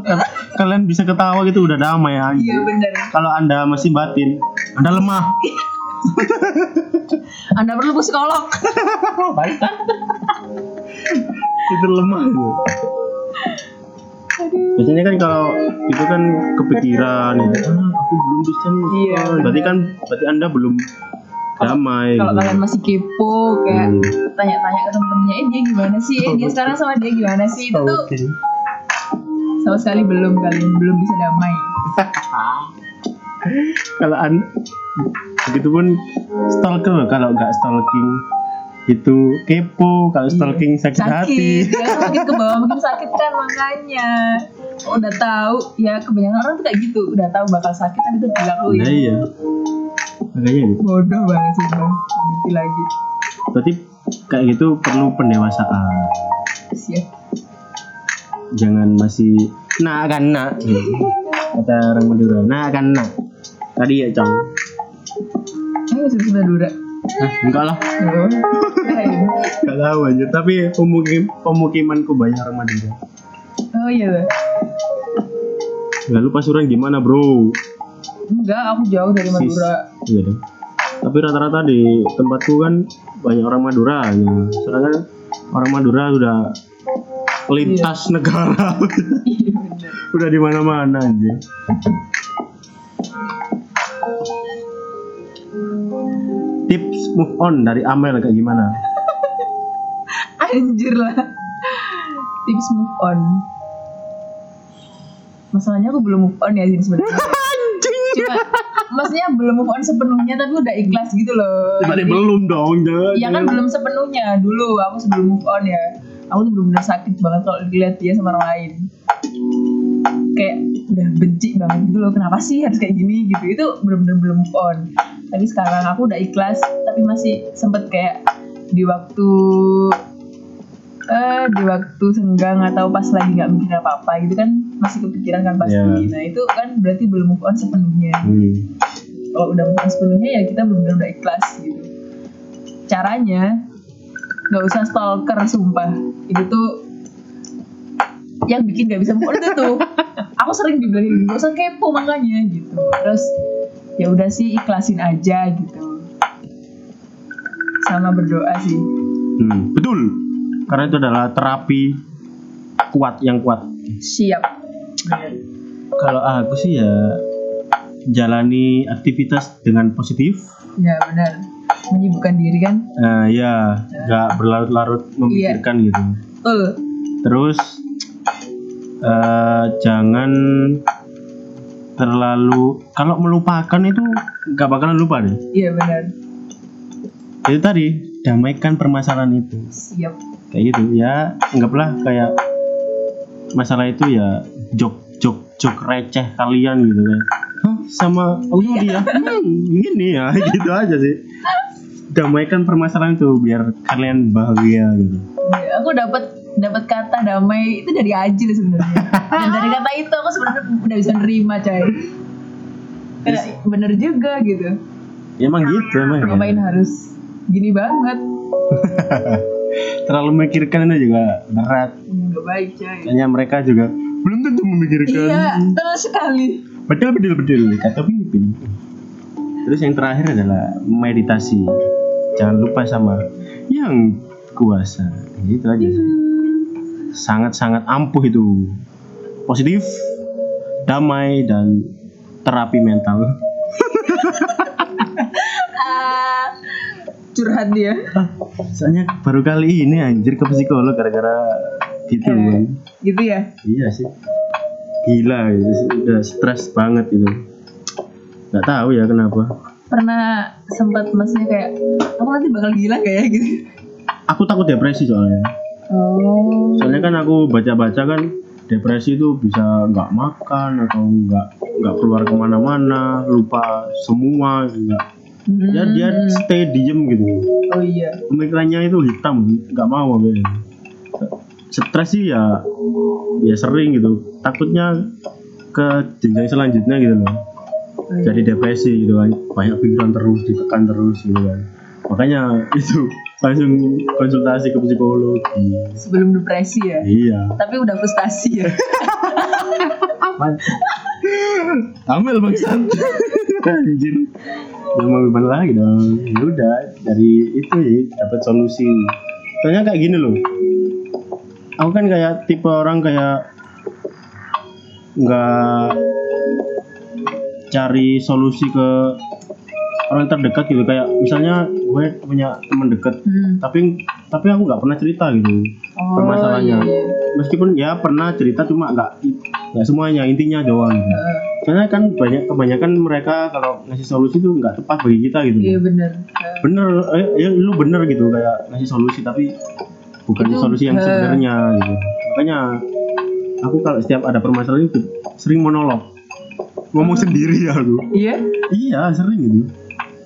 kalian bisa ketawa gitu udah damai aja Iya bener. kalau anda masih batin anda lemah Anda perlu psikolog. itu lemah itu biasanya kan kalau itu kan kepikiran gitu ah, aku belum bisa Iya, on." berarti kan berarti anda belum damai Kalau gitu. kalian masih kepo kayak Hmm. tanya-tanya ke temen-temennya, eh dia gimana sih? Eh dia sekarang sama dia gimana sih? Itu tuh sama sekali belum kalian belum bisa damai. kalau an begitupun stalker kalau nggak stalking itu kepo kalau stalking sakit, hati. Sakit, ya makin ke bawah makin sakit kan makanya. Oh, udah tahu. Ya kebanyakan orang tuh kayak gitu, udah tahu bakal sakit tapi tetap dilakuin. nah iya makanya gitu. Bodoh banget sih bang, ngerti lagi. berarti kayak gitu perlu pendewasaan. Siap. jangan masih nak kan nak. Kata orang Madura nak kan nak. Tadi ya cong Ayo sudah Madura. ah, enggak lah. Oh, enggak tahu aja tapi pemukim pemukimanku banyak orang Madura oh iya. lalu pasuruan gimana bro? Enggak, aku jauh dari Sis. Madura. iya deh. Tapi rata-rata di tempatku kan banyak orang Madura ya. soalnya kan orang Madura sudah lintas negara. Iya udah di mana-mana aja tips move on dari Amel kayak gimana Anjir lah. Tips move on. Masalahnya aku belum move on ya sih sebenarnya. Cuma maksudnya belum move on sepenuhnya tapi udah ikhlas gitu loh. Jadi- belum dong jangan Ya kan belum sepenuhnya dulu aku sebelum move on ya. Aku tuh bener-bener sakit banget kalau dilihat dia sama orang lain. Kayak udah benci banget gitu loh. Kenapa sih harus kayak gini gitu? Itu bener-bener belum move on. Tapi sekarang aku udah ikhlas tapi masih sempet kayak di waktu eh di waktu senggang atau pas lagi nggak mikir apa apa gitu kan masih kepikiran kan pasti. Iya. Nah itu kan berarti belum move on sepenuhnya. Hmm. kalau udah bukan sepenuhnya ya kita benar-benar udah ikhlas gitu. Caranya nggak usah stalker sumpah. Itu tuh yang bikin gak bisa move on itu tuh. Aku sering dibilang gitu gak usah kepo makanya gitu. Terus ya udah sih ikhlasin aja gitu. Sama berdoa sih. Hmm, betul karena itu adalah terapi kuat yang kuat. Siap. Kalau aku sih ya jalani aktivitas dengan positif. Ya benar. Menyibukkan diri kan? Eh, ya nggak berlarut-larut memikirkan gitu. Betul. Terus eh, jangan terlalu kalau melupakan itu nggak bakalan lupa deh. Iya benar. Itu tadi damaikan permasalahan itu. Siap kayak gitu ya anggaplah kayak masalah itu ya jok jok jok receh kalian gitu kan Hah, sama oh dia hmm, gini ya gitu aja sih damaikan permasalahan itu biar kalian bahagia gitu Ya, aku dapat dapat kata damai itu dari Ajil sebenarnya. Dan dari kata itu aku sebenarnya udah bisa nerima, coy. Bener juga gitu. ya emang gitu emang ya. Ngapain harus gini banget? terlalu memikirkan itu juga berat. Nggak baik coy. Kayaknya mereka juga belum tentu memikirkan. Iya betul sekali. Betul betul betul kata Filipin terus yang terakhir adalah meditasi. Jangan lupa sama yang kuasa. Itu aja sangat sangat ampuh itu. Positif damai dan terapi mental. Ah curhat dia. Ah, soalnya baru kali ini anjir ke psikolog gara-gara gitu Eh. Bang. gitu ya? Iya sih. Gila gitu sih. udah stres banget itu nggak tahu ya kenapa. Pernah sempat maksudnya kayak aku nanti bakal gila kayak gitu. Aku takut depresi soalnya. Oh. Soalnya kan aku baca-baca kan depresi itu bisa nggak makan atau nggak nggak keluar ke mana-mana lupa semua nggak ya dia stay diem gitu. Oh iya. Pemikirannya itu hitam nggak mau ya. stres sih ya ya sering gitu. Takutnya ke jenjang selanjutnya gitu loh. Oh, iya. jadi depresi gitu kan. Banyak pikiran terus ditekan terus gitu kan. Makanya itu langsung konsultasi ke psikologi sebelum depresi ya? Iya. Tapi udah frustasi ya? Amel bangsat. Anjir ya mau gimana lagi dong? Ya udah dari itu ya dapat solusi. Soalnya kayak gini loh. Aku kan kayak tipe orang kayak nggak cari solusi ke orang terdekat gitu. Kayak misalnya gue punya teman dekat hmm. tapi tapi aku nggak pernah cerita gitu. Oh, permasalahannya. iya, iya. meskipun ya pernah cerita cuma nggak nggak semuanya intinya doang gitu. Eh, Soalnya kan banyak kebanyakan mereka kalau ngasih solusi itu nggak tepat bagi kita gitu. iya bener Bener, eh, ya lu bener gitu kayak ngasih solusi tapi bukan Itu, solusi yang eh. sebenarnya gitu. Makanya aku kalau setiap ada permasalahan itu sering monolog, ngomong sendiri aku. iya Iya sering gitu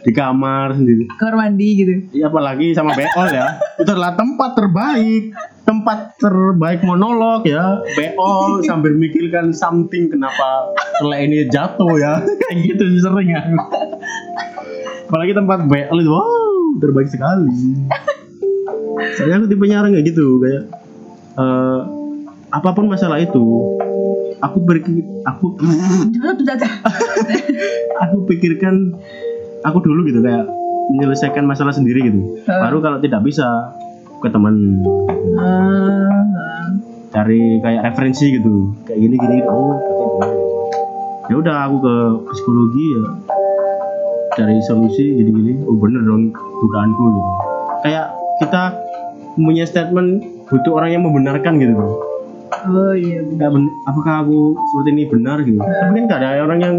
di kamar sendiri. kamar mandi gitu Ya apalagi sama beol ya. Itu adalah tempat terbaik. Tempat terbaik monolog ya. Beol sambil mikirkan something kenapa selai ini jatuh ya. Kayak gitu sering ya. Apalagi tempat beol itu wow, terbaik sekali. Saya aku tipenya orang kayak gitu kayak eh, apa pun masalah itu aku berpikir aku aku pikirkan aku dulu gitu kayak menyelesaikan masalah sendiri gitu. Hah. baru kalau tidak bisa ke teman Ah, cari kayak referensi gitu. Kayak gini gini oh gini. ya udah aku ke psikologi ya. Cari solusi gini gini. Oh bener dong dugaanku gitu. Kayak kita punya statement butuh orang yang membenarkan gitu loh oh iya ben- apakah aku seperti ini benar gitu? Tapi kan nggak ada orang yang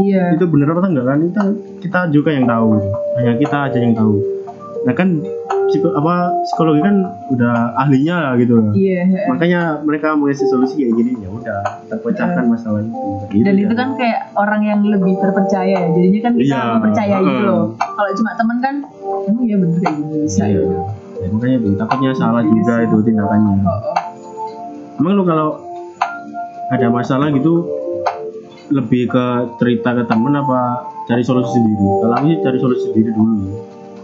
iya. itu benar apa enggak kan? Itu kita juga yang tahu hanya kita aja yang tahu nah kan psiko, apa psikologi kan udah ahlinya lah gitu lah. iya makanya mereka mengasih solusi kayak gini ya udah terpecahkan masalah itu Gitu dan ya. itu kan kayak orang yang lebih terpercaya ya jadinya kan kita Iya, mempercayai heeh. loh kalau cuma temen kan emang ya bener kayak gini bisa Iya. ya Ya, makanya itu takutnya salah Iya juga itu tindakannya oh, oh. emang lu kalau ada masalah gitu lebih ke cerita ke temen apa cari solusi sendiri. Sih cari solusi sendiri dulu.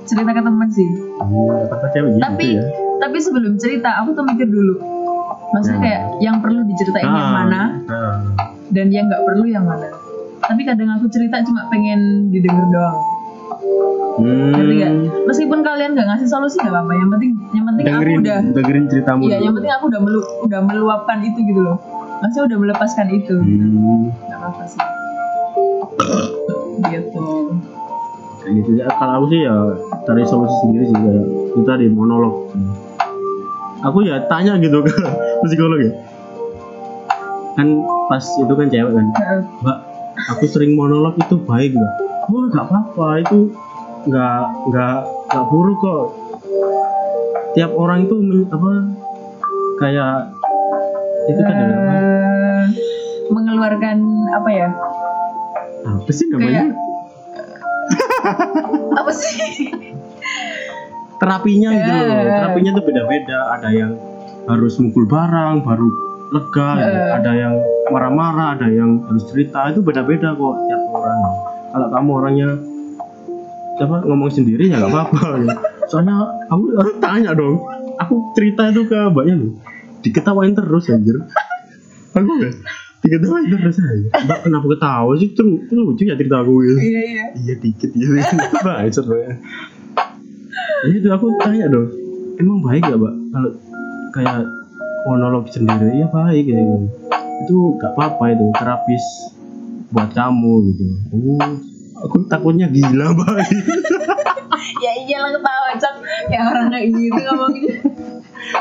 Cerita ke temen sih. Hmm, kata cewek gitu tapi ya? tapi sebelum cerita aku tuh mikir dulu. Maksudnya Hmm. kayak yang perlu diceritain yang Ah, mana ah. dan yang nggak perlu yang mana. Tapi kadang aku cerita cuma pengen didengar doang. Hmm, nggak? Meskipun kalian nggak ngasih solusi nggak apa-apa. Yang penting yang penting dengerin, aku udah dengerin ceritamu iya yang penting aku udah melu udah meluapkan itu gitu loh. Maksudnya udah melepaskan itu. Hmm, nggak apa-apa sih gitu kayak gitu ya. Kalau aku sih ya cari solusi sendiri sih kayak kita di monolog. Aku ya tanya gitu ke psikolog ya. Kan pas itu kan cewek kan, Mbak, aku sering monolog itu baik nggak? Oh nggak apa-apa itu nggak nggak nggak buruk kok. Tiap orang itu men- apa kayak itu kan? Eh, mengeluarkan apa ya Apa sih namanya? kayak apa sih terapinya gitu loh. Eh. Terapinya tuh beda-beda. Ada yang harus mukul barang baru lega, gitu. Eh. ada yang marah-marah, ada yang harus cerita. Itu beda-beda kok tiap orang. Kalau kamu orangnya coba ngomong sendiri ya nggak apa-apa. ya. Soalnya aku harus tanya dong. aku cerita itu ke mbaknya loh diketawain terus anjir aku kan diketawain terus aja. Mbak kenapa ketawa sih? Terus lucu ya cerita aku gitu. Iya iya. Iya dikit gitu baik ya itu aku tanya dong emang baik gak mbak? Kalau kayak monolog sendiri ya baik gitu. Itu gak apa-apa itu terapis buat kamu gitu. Oh aku takutnya gila mbak. Ya iyalah ketawa cok ya orang kayak gitu ngomongnya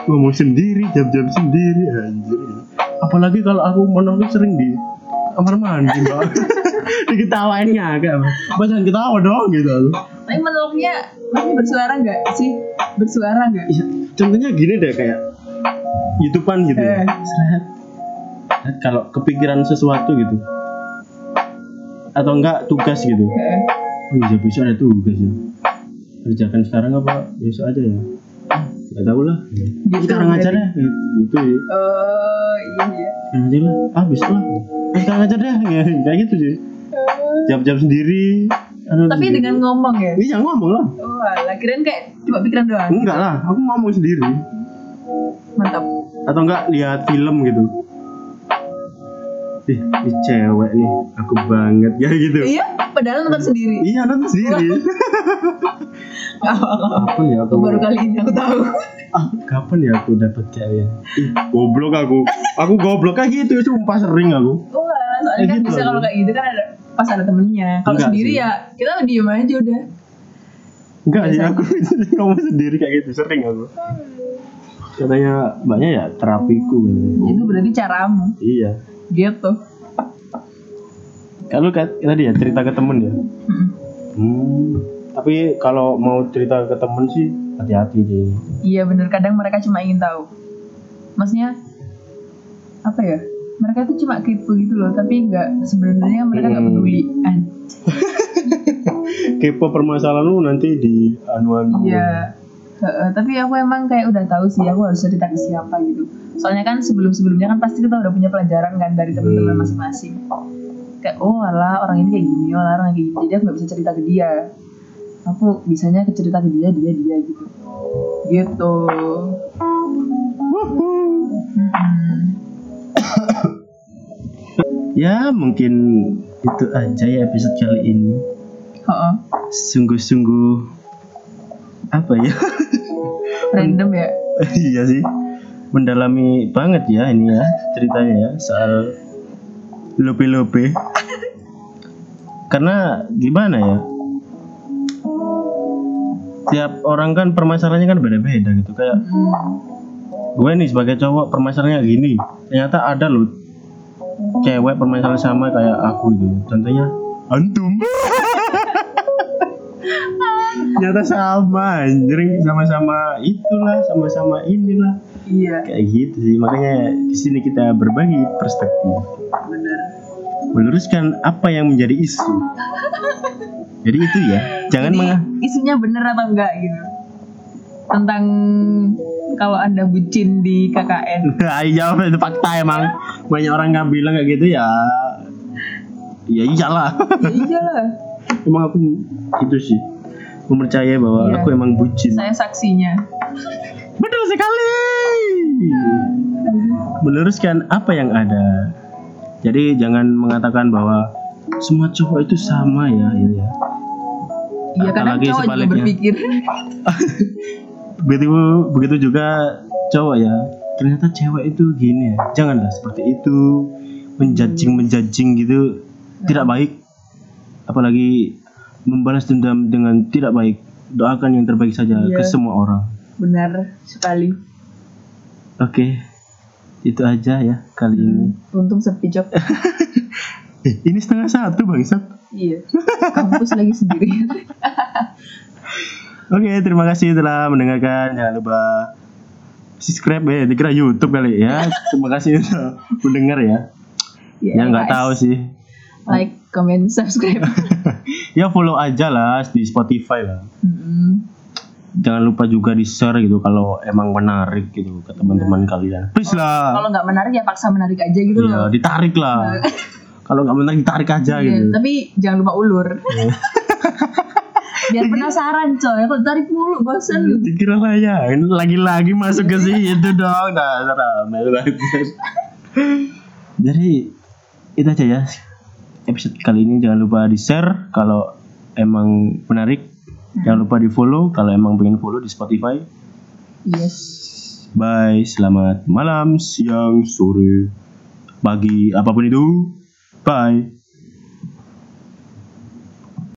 ngomong sendiri jam-jam sendiri anjir. Apalagi kalau aku monolog sering di kamar mandi mbak. Diketawain agak mbak. Jangan ketawa dong gitu. Tapi monolognya masih bersuara nggak sih? Bersuara nggak? Iya, contohnya gini deh kayak youtubean gitu ya. Eh. Seret, kalau kepikiran sesuatu gitu. Atau enggak tugas gitu. Eh, oh iya besok ada tugas ya. Kerjakan sekarang apa besok aja ya nggak tahu lah. Gitu, sekarang aja deh gitu ya. Oh iya iya. Sekarang aja lah ah besok lah. Eh, sekarang aja deh Ya, kayak gitu sih. Jam-jam sendiri. Anu tapi sendiri. dengan ngomong ya? Iya ngomong lah. Oh lah kirain kayak cuma pikiran doang. Enggak lah aku ngomong sendiri. Mantap. Atau enggak lihat film gitu ih ini cewek nih. Aku banget. Ya gitu. Iya padahal nonton sendiri. Iya nonton sendiri. Kapan ya aku? Baru kali ini aku tahu. Ah, kapan ya aku dapet cewek? Ih goblok aku. Aku goblok kayak gitu. Sumpah sering aku. Wah soalnya kan gitu bisa kalau kayak gitu kan ada pas ada temennya. Kalau sendiri sih. ya kita diem aja udah. Enggak sih aku ngomong sendiri kayak gitu. Sering aku. Katanya mbaknya ya terapiku. Gitu. itu berarti caramu. Iya gitu. Kalau kayak tadi ya cerita ke temen ya? Hmm. hmm. tapi kalau mau cerita ke temen sih hati-hati deh. Iya bener. Kadang mereka cuma ingin tahu. Maksudnya apa ya? Mereka tuh cuma kepo gitu loh tapi nggak sebenarnya mereka nggak Hmm. peduli. Kepo permasalahan lu nanti di anuan iya Tapi aku emang kayak udah tahu sih aku harus cerita ke siapa gitu. Soalnya kan sebelum sebelumnya kan pasti kita udah punya pelajaran kan dari teman-teman Hmm. masing-masing. Kayak oh alah orang ini kayak gini oh alah orang kayak gini. Jadi aku nggak bisa cerita ke dia. Aku bisanya ke cerita ke dia dia dia gitu. Gitu. Mm-mm. ya mungkin itu aja ya episode kali ini. Sungguh-sungguh apa ya? Random ya? Iya sih. Mendalami banget ya ini ya ceritanya ya soal lope-lope karena gimana ya? Tiap orang kan permasalahannya kan beda-beda gitu. Kayak gue nih sebagai cowok permasalahannya gini ternyata ada loh cewek permasalahan sama kayak aku gitu. Contohnya antum ternyata sama anjir sama-sama itulah sama-sama inilah. Iya. Kayak gitu sih. Makanya di sini kita berbagi perspektif. Bener meluruskan apa yang menjadi isu. Jadi itu ya. Jangan Jadi, isunya bener atau enggak gitu. Tentang kalau anda bucin di KKN iya itu fakta emang. Banyak orang nggak bilang kayak gitu ya. Ya iyalah. Ya iyalah. Emang aku itu sih mempercayai bahwa Iya. aku emang bucin. Saya saksinya. Betul sekali. Meluruskan apa yang ada. Jadi jangan mengatakan bahwa semua cowok itu sama ya gitu ya. Iya kadang Apalagi cowok juga sebaliknya. berpikir. Begitu begitu juga cowok ya. Ternyata cewek itu gini ya. Janganlah seperti itu. Menjajing menjajing gitu. Tidak baik. Apalagi membalas dendam dengan tidak baik doakan yang terbaik saja Iya. ke semua orang benar sekali oke itu aja ya kali ini untung sepi Jok. eh, ini setengah satu bangsat iya kampus lagi sendiri Oke, terima kasih telah mendengarkan. Jangan lupa subscribe ya. Dikira YouTube kali ya. Terima kasih sudah mendengar ya. Iya, ya nggak tahu sih. like comment subscribe ya follow aja lah di Spotify lah. Mm-mm. Jangan lupa juga di share gitu kalau emang menarik gitu ke teman-teman kalian. Please lah. kalau nggak menarik ya paksa menarik aja gitu Iya, loh ditarik lah. kalau nggak menarik ditarik aja Iya, gitu. tapi jangan lupa ulur biar penasaran coy kalau tarik mulu bosan Dikira lah ya, lagi-lagi masuk ke situ dong, nah banget. Jadi itu aja ya episode kali ini jangan lupa di share kalau emang menarik, jangan lupa di follow kalau emang pengen follow di Spotify. yes Bye, selamat malam, siang, sore, pagi, apa pun itu. Bye.